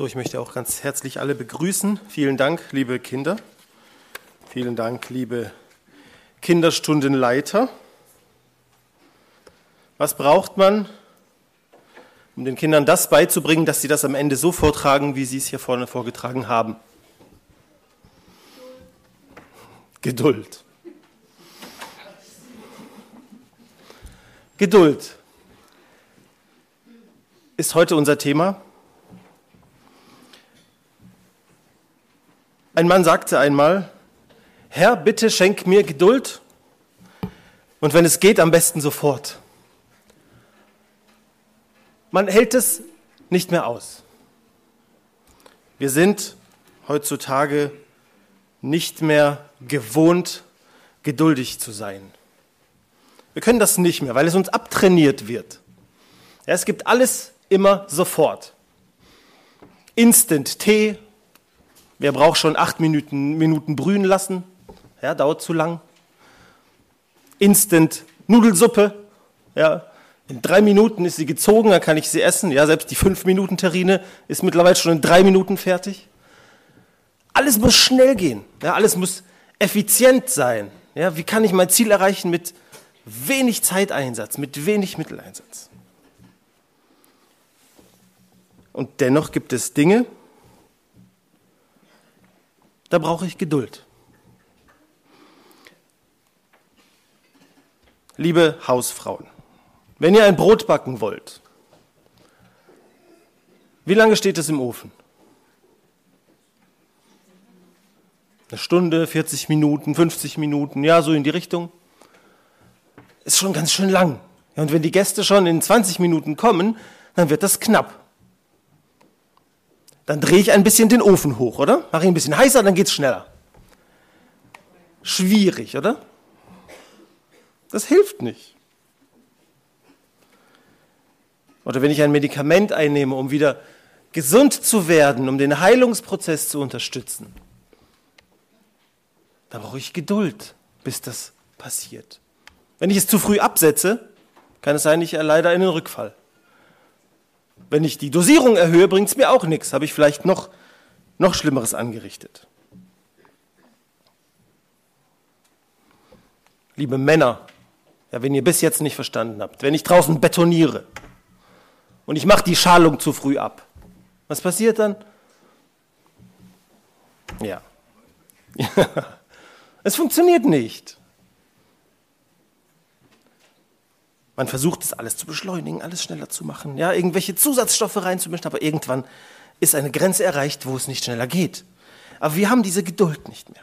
So, ich möchte auch ganz herzlich alle begrüßen. Vielen Dank, liebe Kinder. Vielen Dank, liebe Kinderstundenleiter. Was braucht man, um den Kindern das beizubringen, dass sie das am Ende so vortragen, wie sie es hier vorne vorgetragen haben? Geduld. Geduld ist heute unser Thema. Ein Mann sagte einmal, Herr, bitte schenk mir Geduld und wenn es geht, am besten sofort. Man hält es nicht mehr aus. Wir sind heutzutage nicht mehr gewohnt, geduldig zu sein. Wir können das nicht mehr, weil es uns abtrainiert wird. Ja, es gibt alles immer sofort. Instant Tee, wer braucht schon acht Minuten, Minuten brühen lassen? Ja, dauert zu lang. Instant Nudelsuppe, ja, in drei Minuten ist sie gezogen, dann kann ich sie essen. Ja, selbst die fünf Minuten Terrine ist mittlerweile schon in drei Minuten fertig. Alles muss schnell gehen. Ja, alles muss effizient sein. Ja, wie kann ich mein Ziel erreichen mit wenig Zeiteinsatz, mit wenig Mitteleinsatz? Und dennoch gibt es Dinge, da brauche ich Geduld. Liebe Hausfrauen, wenn ihr ein Brot backen wollt, wie lange steht es im Ofen? Eine Stunde, 40 Minuten, 50 Minuten, ja, so in die Richtung. Ist schon ganz schön lang. Ja, und wenn die Gäste schon in 20 Minuten kommen, dann wird das knapp. Dann drehe ich ein bisschen den Ofen hoch, oder? Mache ihn ein bisschen heißer, dann geht es schneller. Schwierig, oder? Das hilft nicht. Oder wenn ich ein Medikament einnehme, um wieder gesund zu werden, um den Heilungsprozess zu unterstützen, da brauche ich Geduld, bis das passiert. Wenn ich es zu früh absetze, kann es sein, ich erleide einen Rückfall. Wenn ich die Dosierung erhöhe, bringt es mir auch nichts. Habe ich vielleicht noch, noch Schlimmeres angerichtet. Liebe Männer, ja, wenn ihr bis jetzt nicht verstanden habt, wenn ich draußen betoniere und ich mache die Schalung zu früh ab, was passiert dann? Ja. es funktioniert nicht. Man versucht es alles zu beschleunigen, alles schneller zu machen, ja, irgendwelche Zusatzstoffe reinzumischen, aber irgendwann ist eine Grenze erreicht, wo es nicht schneller geht. Aber wir haben diese Geduld nicht mehr.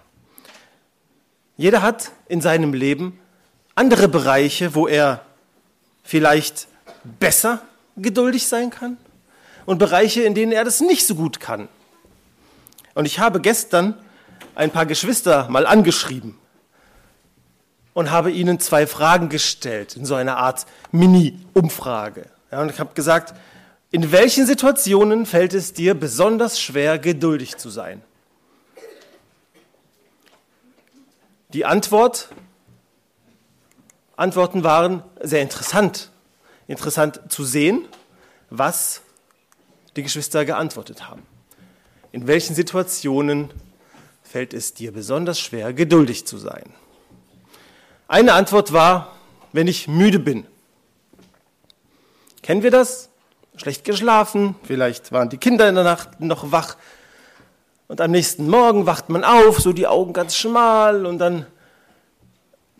Jeder hat in seinem Leben andere Bereiche, wo er vielleicht besser geduldig sein kann und Bereiche, in denen er das nicht so gut kann. Und ich habe gestern ein paar Geschwister mal angeschrieben und habe ihnen zwei Fragen gestellt, in so einer Art Mini-Umfrage. Ja, und ich habe gesagt, in welchen Situationen fällt es dir besonders schwer, geduldig zu sein? Die Antwort, Antworten waren sehr interessant. Interessant zu sehen, was die Geschwister geantwortet haben. In welchen Situationen fällt es dir besonders schwer, geduldig zu sein? Eine Antwort war, wenn ich müde bin. Kennen wir das? Schlecht geschlafen, vielleicht waren die Kinder in der Nacht noch wach und am nächsten Morgen wacht man auf, so die Augen ganz schmal und dann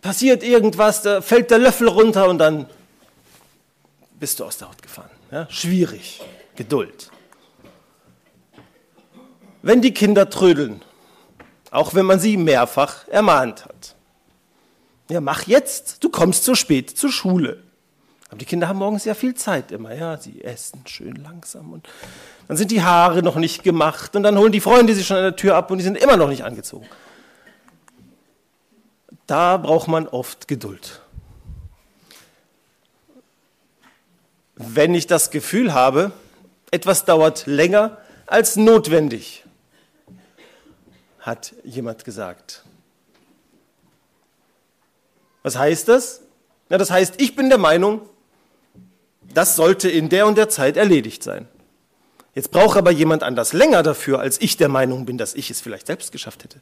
passiert irgendwas, da fällt der Löffel runter und dann bist du aus der Haut gefahren. Ja? Schwierig, Geduld. Wenn die Kinder trödeln, auch wenn man sie mehrfach ermahnt hat. Ja, mach jetzt, du kommst zu spät zur Schule. Aber die Kinder haben morgens ja viel Zeit immer, ja, sie essen schön langsam und dann sind die Haare noch nicht gemacht und dann holen die Freunde sie schon an der Tür ab und die sind immer noch nicht angezogen. Da braucht man oft Geduld. Wenn ich das Gefühl habe, etwas dauert länger als notwendig, hat jemand gesagt. Was heißt das? Ja, das heißt, ich bin der Meinung, das sollte in der und der Zeit erledigt sein. Jetzt braucht aber jemand anders länger dafür, als ich der Meinung bin, dass ich es vielleicht selbst geschafft hätte.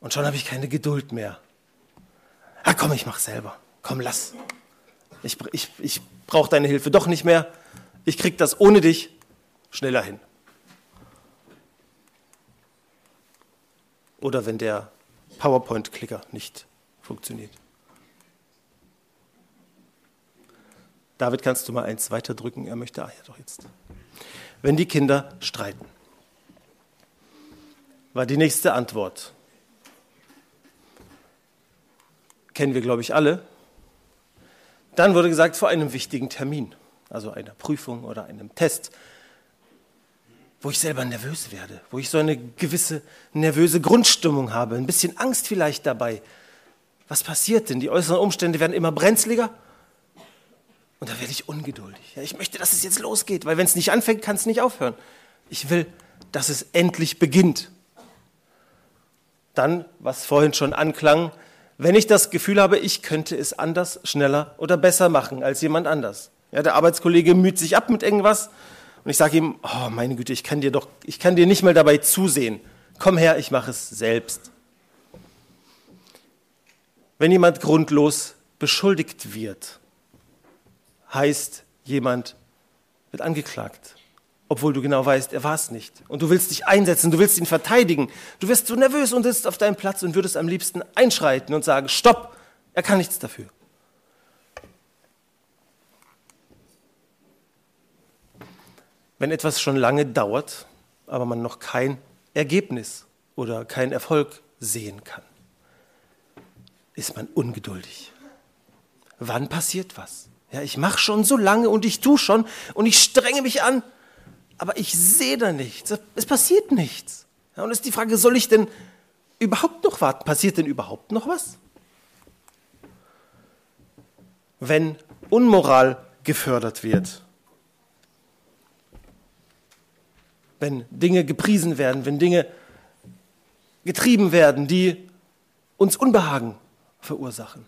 Und schon habe ich keine Geduld mehr. Ah, komm, ich mach selber. Komm, lass. Ich, ich, ich brauche deine Hilfe doch nicht mehr. Ich krieg das ohne dich schneller hin. Oder wenn der PowerPoint-Klicker nicht funktioniert. David, kannst du mal eins weiterdrücken? Er möchte, ah ja, doch jetzt. Wenn die Kinder streiten, war die nächste Antwort. Kennen wir, glaube ich, alle. Dann wurde gesagt, vor einem wichtigen Termin, also einer Prüfung oder einem Test, wo ich selber nervös werde, wo ich so eine gewisse nervöse Grundstimmung habe, ein bisschen Angst vielleicht dabei. Was passiert denn? Die äußeren Umstände werden immer brenzliger und da werde ich ungeduldig. Ja, ich möchte, dass es jetzt losgeht, weil wenn es nicht anfängt, kann es nicht aufhören. Ich will, dass es endlich beginnt. Dann, was vorhin schon anklang, wenn ich das Gefühl habe, ich könnte es anders, schneller oder besser machen als jemand anders. Ja, der Arbeitskollege müht sich ab mit irgendwas und ich sage ihm, oh meine Güte, ich kann dir doch, ich kann dir nicht mal dabei zusehen. Komm her, ich mache es selbst. Wenn jemand grundlos beschuldigt wird, heißt, jemand wird angeklagt, obwohl du genau weißt, er war es nicht. Und du willst dich einsetzen, du willst ihn verteidigen. Du wirst so nervös und sitzt auf deinem Platz und würdest am liebsten einschreiten und sagen, stopp, er kann nichts dafür. Wenn etwas schon lange dauert, aber man noch kein Ergebnis oder keinen Erfolg sehen kann, ist man ungeduldig. Wann passiert was? Ja, ich mache schon so lange und ich tue schon und ich strenge mich an, aber ich sehe da nichts. Es passiert nichts. Ja, und ist die Frage, soll ich denn überhaupt noch warten? Passiert denn überhaupt noch was? Wenn Unmoral gefördert wird, wenn Dinge gepriesen werden, wenn Dinge getrieben werden, die uns Unbehagen verursachen,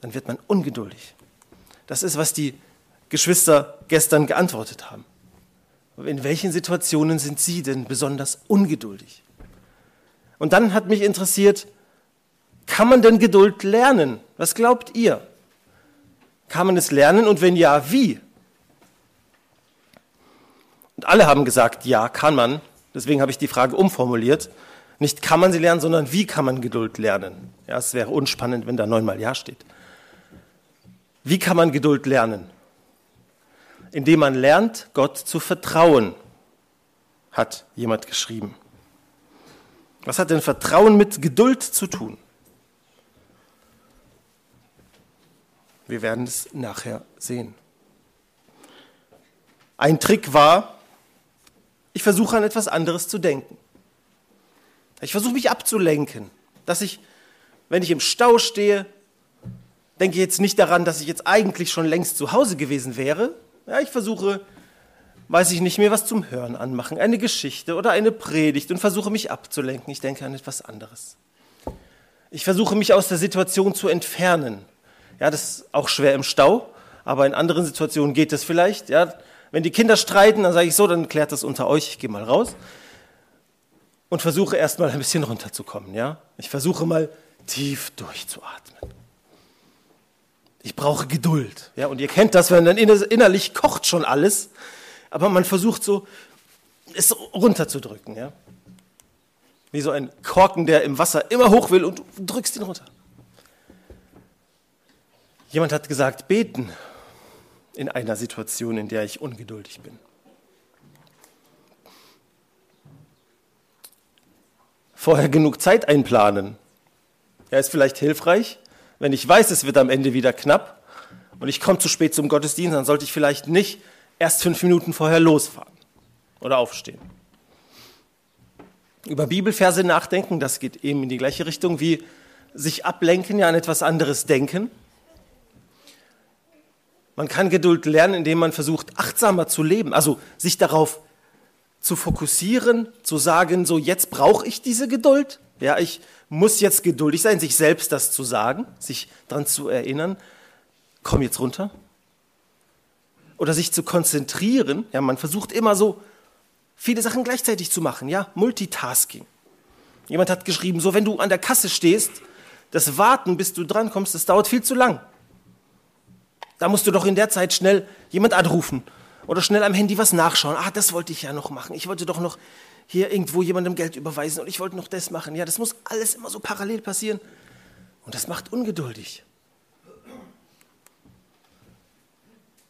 dann wird man ungeduldig. Das ist, was die Geschwister gestern geantwortet haben. In welchen Situationen sind Sie denn besonders ungeduldig? Und dann hat mich interessiert, kann man denn Geduld lernen? Was glaubt ihr? Kann man es lernen und wenn ja, wie? Und alle haben gesagt, ja, kann man. Deswegen habe ich die Frage umformuliert. Nicht kann man sie lernen, sondern wie kann man Geduld lernen? Ja, es wäre unspannend, wenn da neunmal Ja steht. Wie kann man Geduld lernen? Indem man lernt, Gott zu vertrauen, hat jemand geschrieben. Was hat denn Vertrauen mit Geduld zu tun? Wir werden es nachher sehen. Ein Trick war, ich versuche an etwas anderes zu denken. Ich versuche mich abzulenken, dass ich, wenn ich im Stau stehe, denke jetzt nicht daran, dass ich jetzt eigentlich schon längst zu Hause gewesen wäre. Ja, ich versuche, weiß ich nicht, mir was zum Hören anmachen, eine Geschichte oder eine Predigt und versuche mich abzulenken. Ich denke an etwas anderes. Ich versuche mich aus der Situation zu entfernen. Ja, das ist auch schwer im Stau, aber in anderen Situationen geht es vielleicht. Ja, wenn die Kinder streiten, dann sage ich so, dann klärt das unter euch, ich gehe mal raus und versuche erstmal ein bisschen runterzukommen. Ja, ich versuche mal tief durchzuatmen. Ich brauche Geduld. Ja, und ihr kennt das, wenn dann innerlich kocht schon alles, aber man versucht so, es runterzudrücken. Ja? Wie so ein Korken, der im Wasser immer hoch will und du drückst ihn runter. Jemand hat gesagt, beten in einer Situation, in der ich ungeduldig bin. Vorher genug Zeit einplanen. Ja, ist vielleicht hilfreich, wenn ich weiß, es wird am Ende wieder knapp und ich komme zu spät zum Gottesdienst, dann sollte ich vielleicht nicht erst fünf Minuten vorher losfahren oder aufstehen. Über Bibelverse nachdenken, das geht eben in die gleiche Richtung wie sich ablenken, ja an etwas anderes denken. Man kann Geduld lernen, indem man versucht, achtsamer zu leben, also sich darauf zu fokussieren, zu sagen, so jetzt brauche ich diese Geduld. Ja, ich muss jetzt geduldig sein, sich selbst das zu sagen, sich daran zu erinnern, komm jetzt runter. oder sich zu konzentrieren. Ja, man versucht immer so viele Sachen gleichzeitig zu machen, ja, Multitasking. Jemand hat geschrieben, so wenn du an der Kasse stehst, das Warten, bis du drankommst, das dauert viel zu lang. Da musst du doch in der Zeit schnell jemand anrufen oder schnell am Handy was nachschauen. Ah, das wollte ich ja noch machen. Ich wollte doch noch hier irgendwo jemandem Geld überweisen und ich wollte noch das machen. Ja, das muss alles immer so parallel passieren. Und das macht ungeduldig.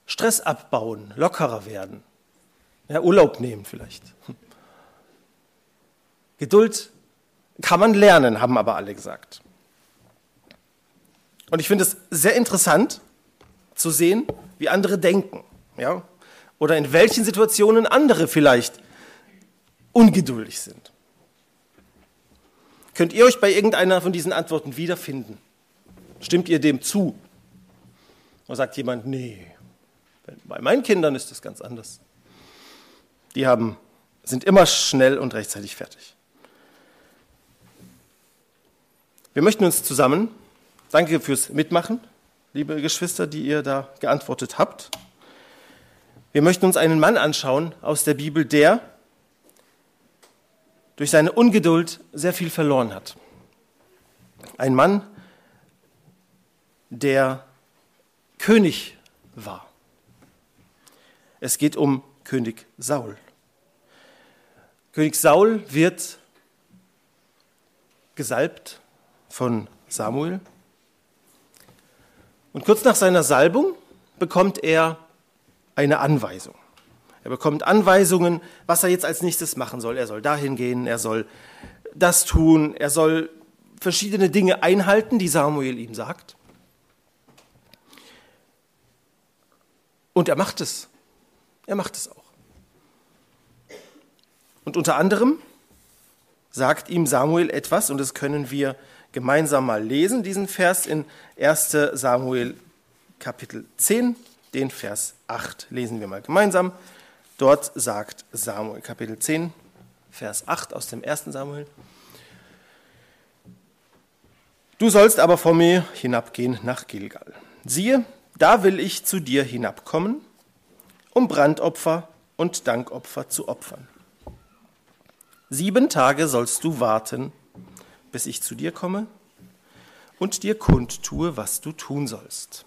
Stress abbauen, lockerer werden. Ja, Urlaub nehmen vielleicht. Geduld kann man lernen, haben aber alle gesagt. Und ich finde es sehr interessant zu sehen, wie andere denken. Ja? Oder in welchen Situationen andere vielleicht ungeduldig sind. Könnt ihr euch bei irgendeiner von diesen Antworten wiederfinden? Stimmt ihr dem zu? Oder sagt jemand, nee, bei meinen Kindern ist das ganz anders. Die haben, sind immer schnell und rechtzeitig fertig. Wir möchten uns zusammen, danke fürs Mitmachen, liebe Geschwister, die ihr da geantwortet habt. Wir möchten uns einen Mann anschauen aus der Bibel, der durch seine Ungeduld sehr viel verloren hat. Ein Mann, der König war. Es geht um König Saul. König Saul wird gesalbt von Samuel. Und kurz nach seiner Salbung bekommt er eine Anweisung. Er bekommt Anweisungen, was er jetzt als nächstes machen soll. Er soll dahin gehen, er soll das tun, er soll verschiedene Dinge einhalten, die Samuel ihm sagt. Und er macht es. Er macht es auch. Und unter anderem sagt ihm Samuel etwas, und das können wir gemeinsam mal lesen, diesen Vers in 1 Samuel Kapitel 10, den Vers 8 lesen wir mal gemeinsam. Dort sagt Samuel, Kapitel 10, Vers 8 aus dem 1. Samuel. Du sollst aber vor mir hinabgehen nach Gilgal. Siehe, da will ich zu dir hinabkommen, um Brandopfer und Dankopfer zu opfern. Sieben Tage sollst du warten, bis ich zu dir komme und dir kundtue, was du tun sollst.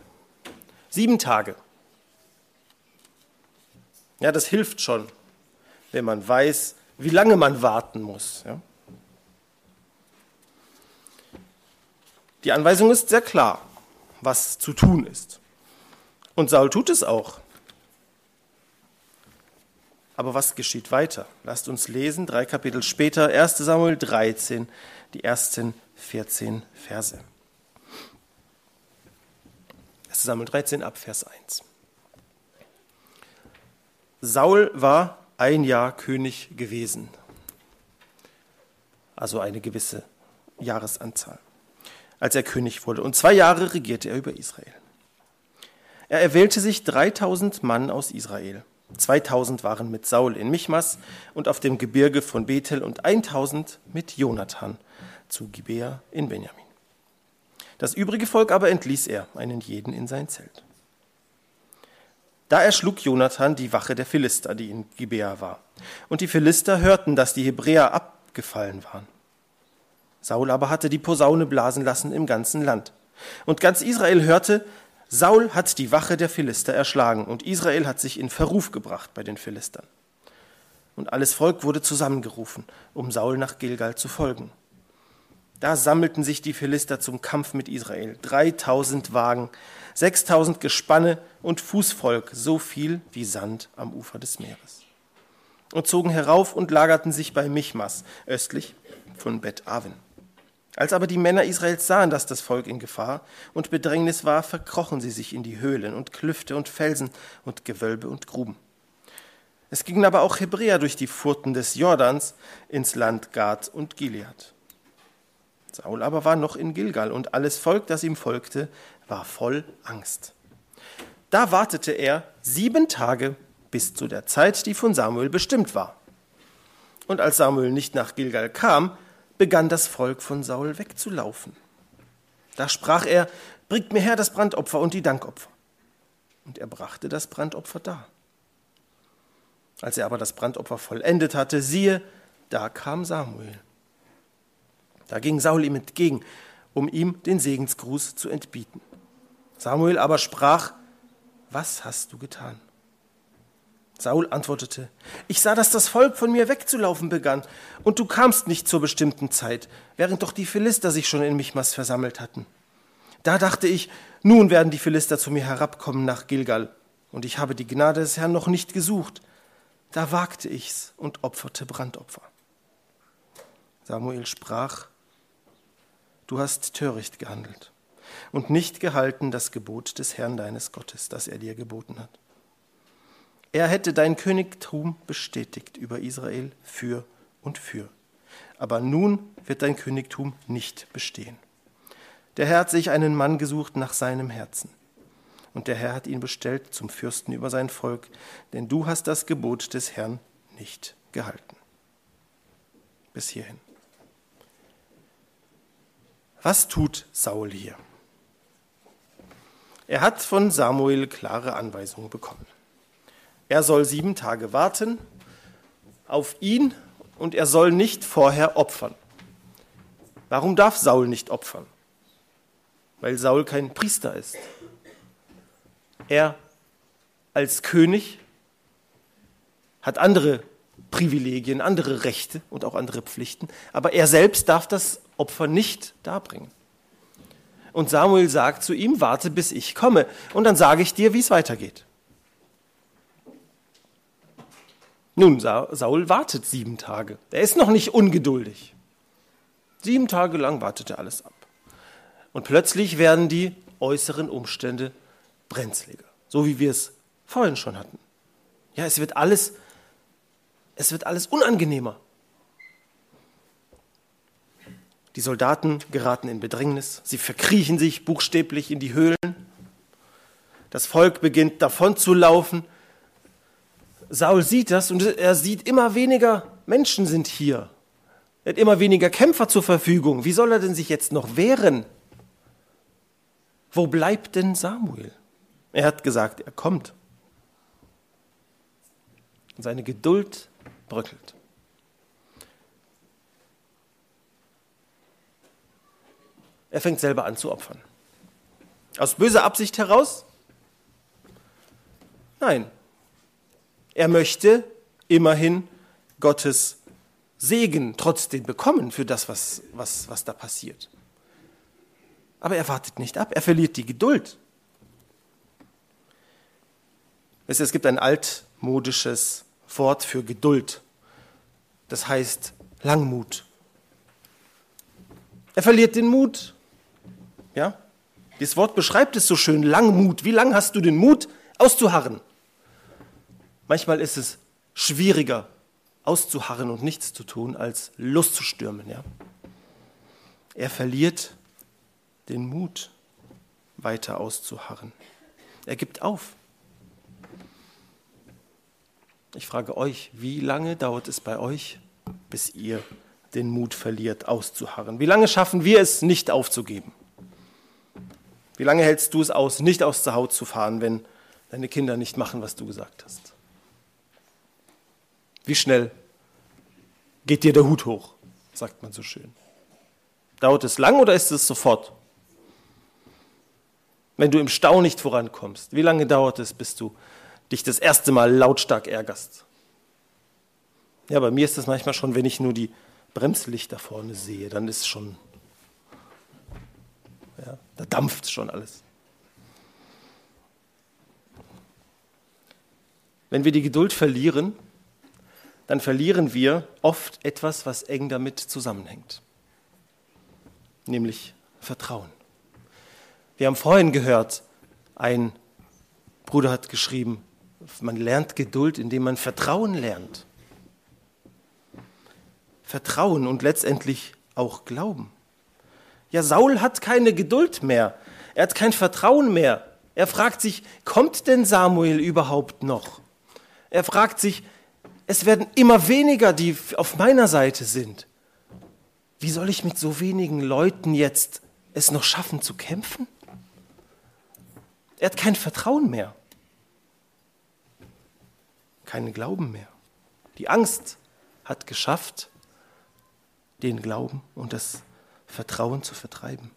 Sieben Tage. Ja, das hilft schon, wenn man weiß, wie lange man warten muss. Ja? Die Anweisung ist sehr klar, was zu tun ist. Und Saul tut es auch. Aber was geschieht weiter? Lasst uns lesen, drei Kapitel später, 1 Samuel 13, die ersten 14 Verse. 1 Samuel 13 ab Vers 1. Saul war ein Jahr König gewesen, also eine gewisse Jahresanzahl, als er König wurde. Und zwei Jahre regierte er über Israel. Er erwählte sich 3000 Mann aus Israel. 2000 waren mit Saul in Michmas und auf dem Gebirge von Bethel und 1000 mit Jonathan zu Gibea in Benjamin. Das übrige Volk aber entließ er, einen jeden in sein Zelt. Da erschlug Jonathan die Wache der Philister, die in Gibea war. Und die Philister hörten, dass die Hebräer abgefallen waren. Saul aber hatte die Posaune blasen lassen im ganzen Land. Und ganz Israel hörte, Saul hat die Wache der Philister erschlagen und Israel hat sich in Verruf gebracht bei den Philistern. Und alles Volk wurde zusammengerufen, um Saul nach Gilgal zu folgen. Da sammelten sich die Philister zum Kampf mit Israel. 3000 Wagen, 6000 Gespanne und Fußvolk, so viel wie Sand am Ufer des Meeres. Und zogen herauf und lagerten sich bei Michmas, östlich von Bet Aven. Als aber die Männer Israels sahen, dass das Volk in Gefahr und Bedrängnis war, verkrochen sie sich in die Höhlen und Klüfte und Felsen und Gewölbe und Gruben. Es gingen aber auch Hebräer durch die Furten des Jordans ins Land Gad und Gilead. Saul aber war noch in Gilgal und alles Volk, das ihm folgte, war voll Angst. Da wartete er sieben Tage bis zu der Zeit, die von Samuel bestimmt war. Und als Samuel nicht nach Gilgal kam, begann das Volk von Saul wegzulaufen. Da sprach er, bringt mir her das Brandopfer und die Dankopfer. Und er brachte das Brandopfer dar. Als er aber das Brandopfer vollendet hatte, siehe, da kam Samuel. Da ging Saul ihm entgegen, um ihm den Segensgruß zu entbieten. Samuel aber sprach, was hast du getan? Saul antwortete, ich sah, dass das Volk von mir wegzulaufen begann, und du kamst nicht zur bestimmten Zeit, während doch die Philister sich schon in Michmas versammelt hatten. Da dachte ich, nun werden die Philister zu mir herabkommen nach Gilgal, und ich habe die Gnade des Herrn noch nicht gesucht. Da wagte ich's und opferte Brandopfer. Samuel sprach, du hast töricht gehandelt und nicht gehalten das Gebot des Herrn deines Gottes, das er dir geboten hat. Er hätte dein Königtum bestätigt über Israel für und für. Aber nun wird dein Königtum nicht bestehen. Der Herr hat sich einen Mann gesucht nach seinem Herzen. Und der Herr hat ihn bestellt zum Fürsten über sein Volk, denn du hast das Gebot des Herrn nicht gehalten. Bis hierhin. Was tut Saul hier? Er hat von Samuel klare Anweisungen bekommen. Er soll sieben Tage warten auf ihn und er soll nicht vorher opfern. Warum darf Saul nicht opfern? Weil Saul kein Priester ist. Er als König hat andere Privilegien, andere Rechte und auch andere Pflichten, aber er selbst darf das Opfer nicht darbringen. Und Samuel sagt zu ihm, warte bis ich komme und dann sage ich dir, wie es weitergeht. Nun, Saul wartet sieben Tage. Er ist noch nicht ungeduldig. Sieben Tage lang wartet er alles ab. Und plötzlich werden die äußeren Umstände brenzliger, so wie wir es vorhin schon hatten. Ja, es wird alles, es wird alles unangenehmer. Die Soldaten geraten in Bedrängnis, sie verkriechen sich buchstäblich in die Höhlen. Das Volk beginnt davon zu laufen Saul sieht das und er sieht immer weniger Menschen sind hier. Er hat immer weniger Kämpfer zur Verfügung. Wie soll er denn sich jetzt noch wehren? Wo bleibt denn Samuel? Er hat gesagt, er kommt. Seine Geduld bröckelt. Er fängt selber an zu opfern. Aus böser Absicht heraus? Nein, er möchte immerhin Gottes Segen trotzdem bekommen für das, was, was, was da passiert. Aber er wartet nicht ab, er verliert die Geduld. Es gibt ein altmodisches Wort für Geduld. Das heißt Langmut. Er verliert den Mut. Ja? Das Wort beschreibt es so schön, Langmut. Wie lang hast du den Mut auszuharren? Manchmal ist es schwieriger auszuharren und nichts zu tun, als loszustürmen. Ja? Er verliert den Mut, weiter auszuharren. Er gibt auf. Ich frage euch, wie lange dauert es bei euch, bis ihr den Mut verliert, auszuharren? Wie lange schaffen wir es, nicht aufzugeben? Wie lange hältst du es aus, nicht aus der Haut zu fahren, wenn deine Kinder nicht machen, was du gesagt hast? Wie schnell geht dir der Hut hoch, sagt man so schön. Dauert es lang oder ist es sofort? Wenn du im Stau nicht vorankommst, wie lange dauert es, bis du dich das erste Mal lautstark ärgerst? Ja, bei mir ist es manchmal schon, wenn ich nur die Bremslichter vorne sehe, dann ist schon, ja, da dampft schon alles. Wenn wir die Geduld verlieren, dann verlieren wir oft etwas, was eng damit zusammenhängt, nämlich Vertrauen. Wir haben vorhin gehört, ein Bruder hat geschrieben, man lernt Geduld, indem man Vertrauen lernt. Vertrauen und letztendlich auch Glauben. Ja, Saul hat keine Geduld mehr. Er hat kein Vertrauen mehr. Er fragt sich, kommt denn Samuel überhaupt noch? Er fragt sich, es werden immer weniger, die auf meiner Seite sind. Wie soll ich mit so wenigen Leuten jetzt es noch schaffen zu kämpfen? Er hat kein Vertrauen mehr. Keinen Glauben mehr. Die Angst hat geschafft, den Glauben und das Vertrauen zu vertreiben.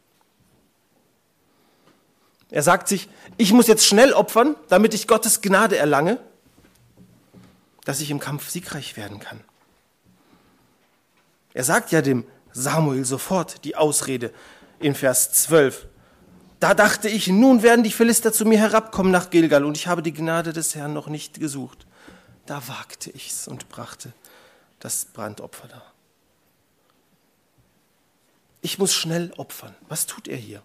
Er sagt sich, ich muss jetzt schnell opfern, damit ich Gottes Gnade erlange, dass ich im Kampf siegreich werden kann. Er sagt ja dem Samuel sofort die Ausrede in Vers 12. Da dachte ich, nun werden die Philister zu mir herabkommen nach Gilgal und ich habe die Gnade des Herrn noch nicht gesucht. Da wagte ich's und brachte das Brandopfer dar. Ich muss schnell opfern. Was tut er hier?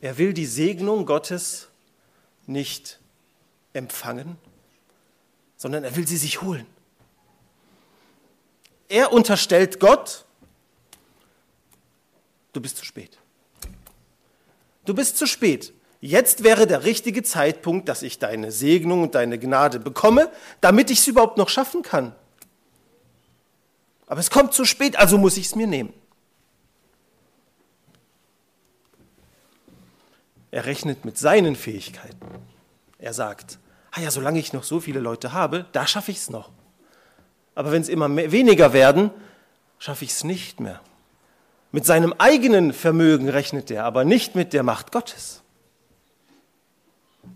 Er will die Segnung Gottes nicht empfangen, sondern er will sie sich holen. Er unterstellt Gott, du bist zu spät. Du bist zu spät. Jetzt wäre der richtige Zeitpunkt, dass ich deine Segnung und deine Gnade bekomme, damit ich es überhaupt noch schaffen kann. Aber es kommt zu spät, also muss ich es mir nehmen. Er rechnet mit seinen Fähigkeiten. Er sagt, ah ja, solange ich noch so viele Leute habe, da schaffe ich es noch. Aber wenn es immer mehr, weniger werden, schaffe ich es nicht mehr. Mit seinem eigenen Vermögen rechnet er, aber nicht mit der Macht Gottes,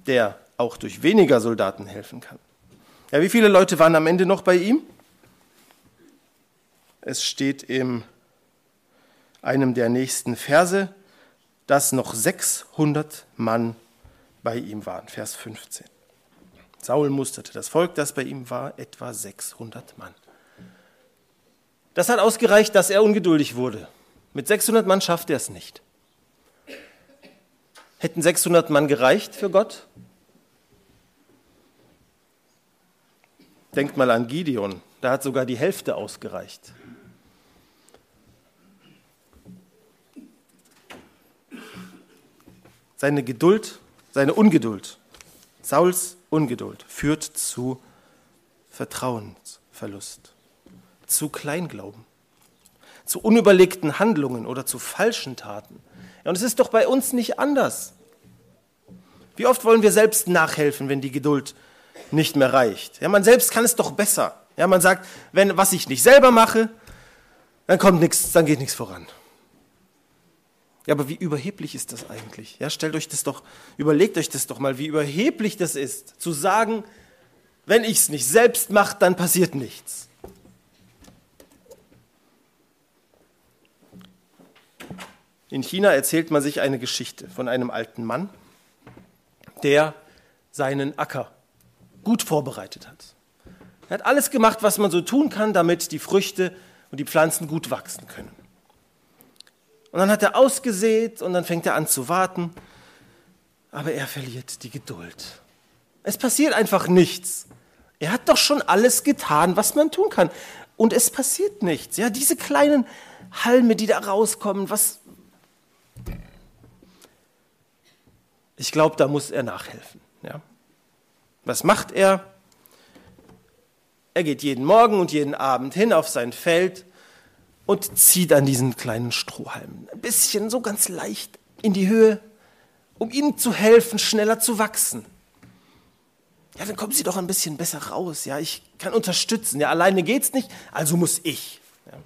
der auch durch weniger Soldaten helfen kann. Ja, wie viele Leute waren am Ende noch bei ihm? Es steht in einem der nächsten Verse, dass noch 600 Mann bei ihm waren. Vers 15. Saul musterte das Volk, das bei ihm war, etwa 600 Mann. Das hat ausgereicht, dass er ungeduldig wurde. Mit 600 Mann schafft er es nicht. Hätten 600 Mann gereicht für Gott? Denkt mal an Gideon, da hat sogar die Hälfte ausgereicht. Seine Geduld, seine Ungeduld, Sauls Ungeduld führt zu Vertrauensverlust, zu Kleinglauben, zu unüberlegten Handlungen oder zu falschen Taten. und es ist doch bei uns nicht anders. Wie oft wollen wir selbst nachhelfen, wenn die Geduld nicht mehr reicht? Ja, man selbst kann es doch besser. Ja, man sagt, wenn was ich nicht selber mache, dann kommt nichts, dann geht nichts voran. Ja, aber wie überheblich ist das eigentlich? Ja, stellt euch das doch, überlegt euch das doch mal, wie überheblich das ist, zu sagen, wenn ich es nicht selbst mache, dann passiert nichts. In China erzählt man sich eine Geschichte von einem alten Mann, der seinen Acker gut vorbereitet hat. Er hat alles gemacht, was man so tun kann, damit die Früchte und die Pflanzen gut wachsen können. Und dann hat er ausgesät und dann fängt er an zu warten. Aber er verliert die Geduld. Es passiert einfach nichts. Er hat doch schon alles getan, was man tun kann. Und es passiert nichts. Ja, diese kleinen Halme, die da rauskommen, was. Ich glaube, da muss er nachhelfen. Ja. Was macht er? Er geht jeden Morgen und jeden Abend hin auf sein Feld und zieht an diesen kleinen Strohhalmen. Ein bisschen so ganz leicht in die Höhe, um ihnen zu helfen, schneller zu wachsen. Ja, dann kommen sie doch ein bisschen besser raus. Ja, ich kann unterstützen. Ja, alleine geht's nicht, also muss ich. Ja.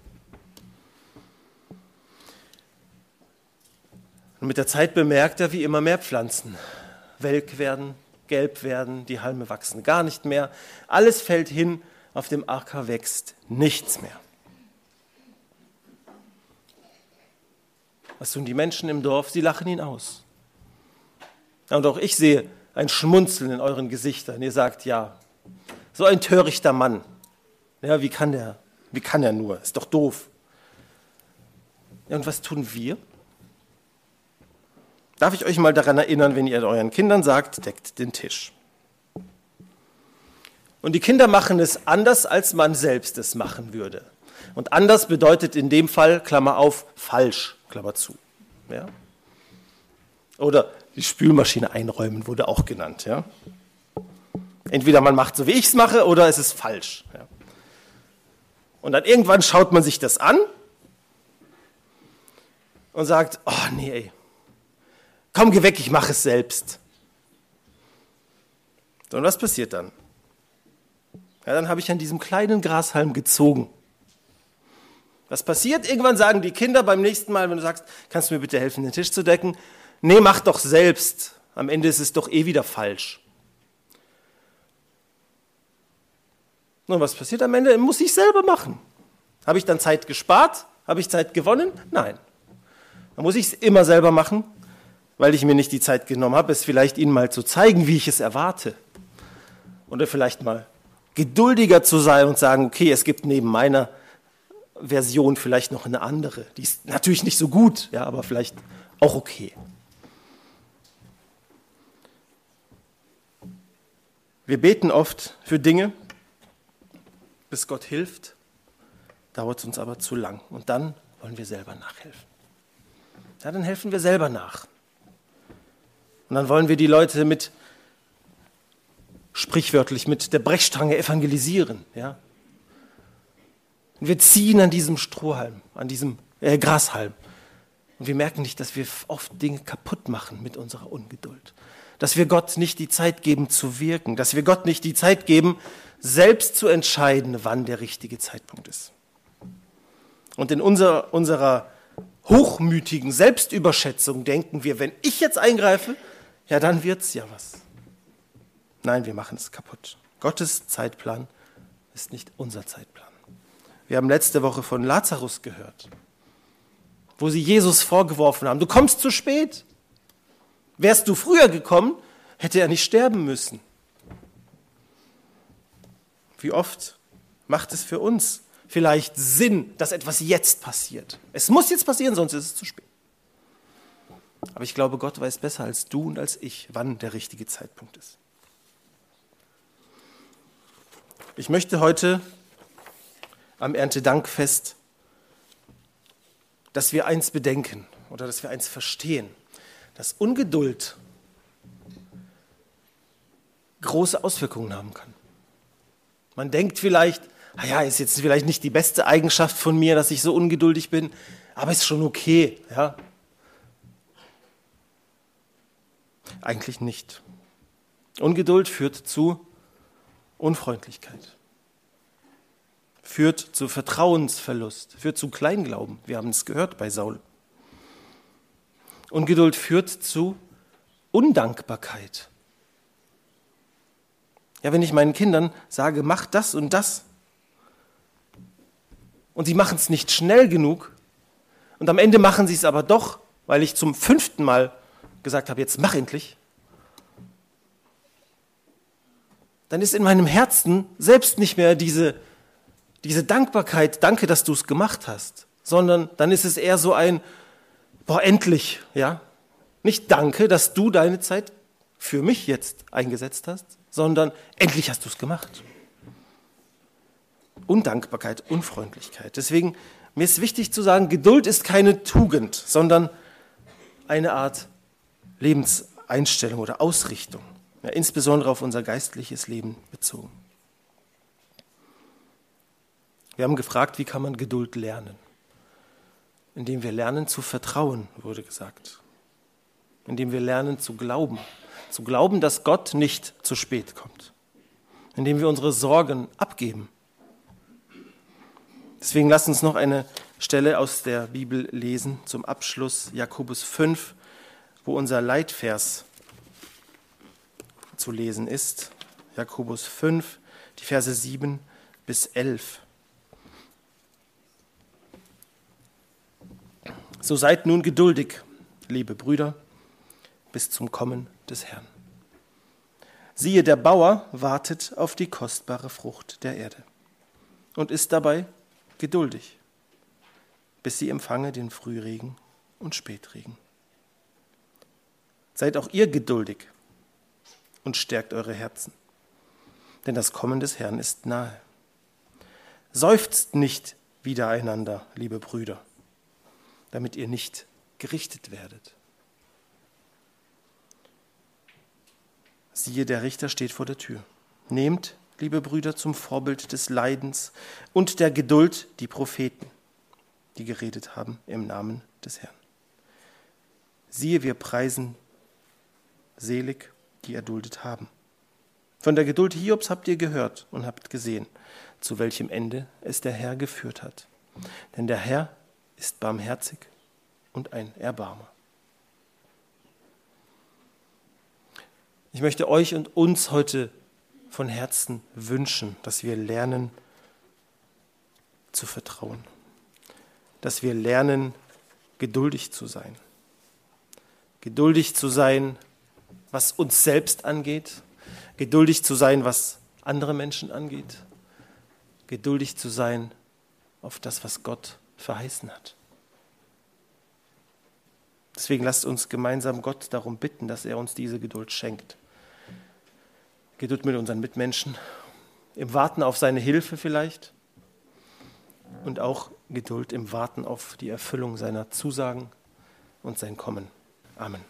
Und mit der Zeit bemerkt er, wie immer mehr Pflanzen welk werden, gelb werden, die Halme wachsen gar nicht mehr. Alles fällt hin, auf dem Acker wächst nichts mehr. Was tun die Menschen im Dorf? Sie lachen ihn aus. Und auch ich sehe ein Schmunzeln in euren Gesichtern. Ihr sagt, ja, so ein törichter Mann. Ja, wie kann der? Wie kann er nur? Ist doch doof. Ja, und was tun wir? Darf ich euch mal daran erinnern, wenn ihr euren Kindern sagt, deckt den Tisch. Und die Kinder machen es anders, als man selbst es machen würde. Und anders bedeutet in dem Fall, Klammer auf, falsch. Klammer zu. Ja? Oder die Spülmaschine einräumen wurde auch genannt. Ja? Entweder man macht so, wie ich es mache, oder es ist falsch. Ja? Und dann irgendwann schaut man sich das an und sagt, oh nee, ey, komm, geh weg, ich mache es selbst. Und was passiert dann? Ja, dann habe ich an diesem kleinen Grashalm gezogen. Was passiert? Irgendwann sagen die Kinder beim nächsten Mal, wenn du sagst, kannst du mir bitte helfen, den Tisch zu decken? Nee, mach doch selbst. Am Ende ist es doch eh wieder falsch. Und was passiert am Ende? Muss ich selber machen. Habe ich dann Zeit gespart? Habe ich Zeit gewonnen? Nein. Dann muss ich es immer selber machen, weil ich mir nicht die Zeit genommen habe, es vielleicht Ihnen mal zu zeigen, wie ich es erwarte. Oder vielleicht mal geduldiger zu sein und sagen, okay, es gibt neben meiner Version vielleicht noch eine andere. Die ist natürlich nicht so gut, ja, aber vielleicht auch okay. Wir beten oft für Dinge, bis Gott hilft, dauert es uns aber zu lang. Und dann wollen wir selber nachhelfen. Ja, dann helfen wir selber nach. Und dann wollen wir die Leute mit, sprichwörtlich, mit der Brechstange evangelisieren. Ja? Und wir ziehen an diesem Strohhalm, an diesem äh, Grashalm. Und wir merken nicht, dass wir oft Dinge kaputt machen mit unserer Ungeduld. Dass wir Gott nicht die Zeit geben zu wirken. Dass wir Gott nicht die Zeit geben, selbst zu entscheiden, wann der richtige Zeitpunkt ist. Und in unserer, unserer hochmütigen Selbstüberschätzung denken wir, wenn ich jetzt eingreife, ja, dann wird's ja was. Nein, wir machen es kaputt. Gottes Zeitplan ist nicht unser Zeitplan. Wir haben letzte Woche von Lazarus gehört, wo sie Jesus vorgeworfen haben, du kommst zu spät. Wärst du früher gekommen, hätte er nicht sterben müssen. Wie oft macht es für uns vielleicht Sinn, dass etwas jetzt passiert? Es muss jetzt passieren, sonst ist es zu spät. Aber ich glaube, Gott weiß besser als du und als ich, wann der richtige Zeitpunkt ist. Ich möchte heute am Erntedankfest, dass wir eins bedenken oder dass wir eins verstehen, dass Ungeduld große Auswirkungen haben kann. Man denkt vielleicht, naja, ist jetzt vielleicht nicht die beste Eigenschaft von mir, dass ich so ungeduldig bin, aber ist schon okay, ja. Eigentlich nicht. Ungeduld führt zu Unfreundlichkeit, führt zu Vertrauensverlust, führt zu Kleinglauben. Wir haben es gehört bei Saul. Ungeduld führt zu Undankbarkeit. Ja, wenn ich meinen Kindern sage, mach das und das, und sie machen es nicht schnell genug, und am Ende machen sie es aber doch, weil ich zum fünften Mal gesagt habe, jetzt mach endlich, dann ist in meinem Herzen selbst nicht mehr diese, diese Dankbarkeit, danke, dass du es gemacht hast, sondern dann ist es eher so ein, boah, endlich, ja. Nicht danke, dass du deine Zeit für mich jetzt eingesetzt hast, sondern endlich hast du es gemacht. Undankbarkeit, Unfreundlichkeit. Deswegen, mir ist wichtig zu sagen, Geduld ist keine Tugend, sondern eine Art Lebenseinstellung oder Ausrichtung, ja, insbesondere auf unser geistliches Leben bezogen. Wir haben gefragt, wie kann man Geduld lernen? Indem wir lernen zu vertrauen, wurde gesagt. Indem wir lernen zu glauben zu glauben, dass Gott nicht zu spät kommt, indem wir unsere Sorgen abgeben. Deswegen lasst uns noch eine Stelle aus der Bibel lesen zum Abschluss Jakobus 5, wo unser Leitvers zu lesen ist. Jakobus 5, die Verse 7 bis 11. So seid nun geduldig, liebe Brüder, bis zum Kommen des Herrn. Siehe, der Bauer wartet auf die kostbare Frucht der Erde und ist dabei geduldig, bis sie empfange den Frühregen und Spätregen. Seid auch ihr geduldig und stärkt eure Herzen, denn das Kommen des Herrn ist nahe. Seufzt nicht widereinander, liebe Brüder, damit ihr nicht gerichtet werdet. Siehe, der Richter steht vor der Tür. Nehmt, liebe Brüder, zum Vorbild des Leidens und der Geduld die Propheten, die geredet haben im Namen des Herrn. Siehe, wir preisen selig, die erduldet haben. Von der Geduld Hiobs habt ihr gehört und habt gesehen, zu welchem Ende es der Herr geführt hat. Denn der Herr ist barmherzig und ein Erbarmer. Ich möchte euch und uns heute von Herzen wünschen, dass wir lernen zu vertrauen, dass wir lernen geduldig zu sein. Geduldig zu sein, was uns selbst angeht, geduldig zu sein, was andere Menschen angeht, geduldig zu sein auf das, was Gott verheißen hat. Deswegen lasst uns gemeinsam Gott darum bitten, dass er uns diese Geduld schenkt. Geduld mit unseren Mitmenschen, im Warten auf seine Hilfe vielleicht und auch Geduld im Warten auf die Erfüllung seiner Zusagen und sein Kommen. Amen.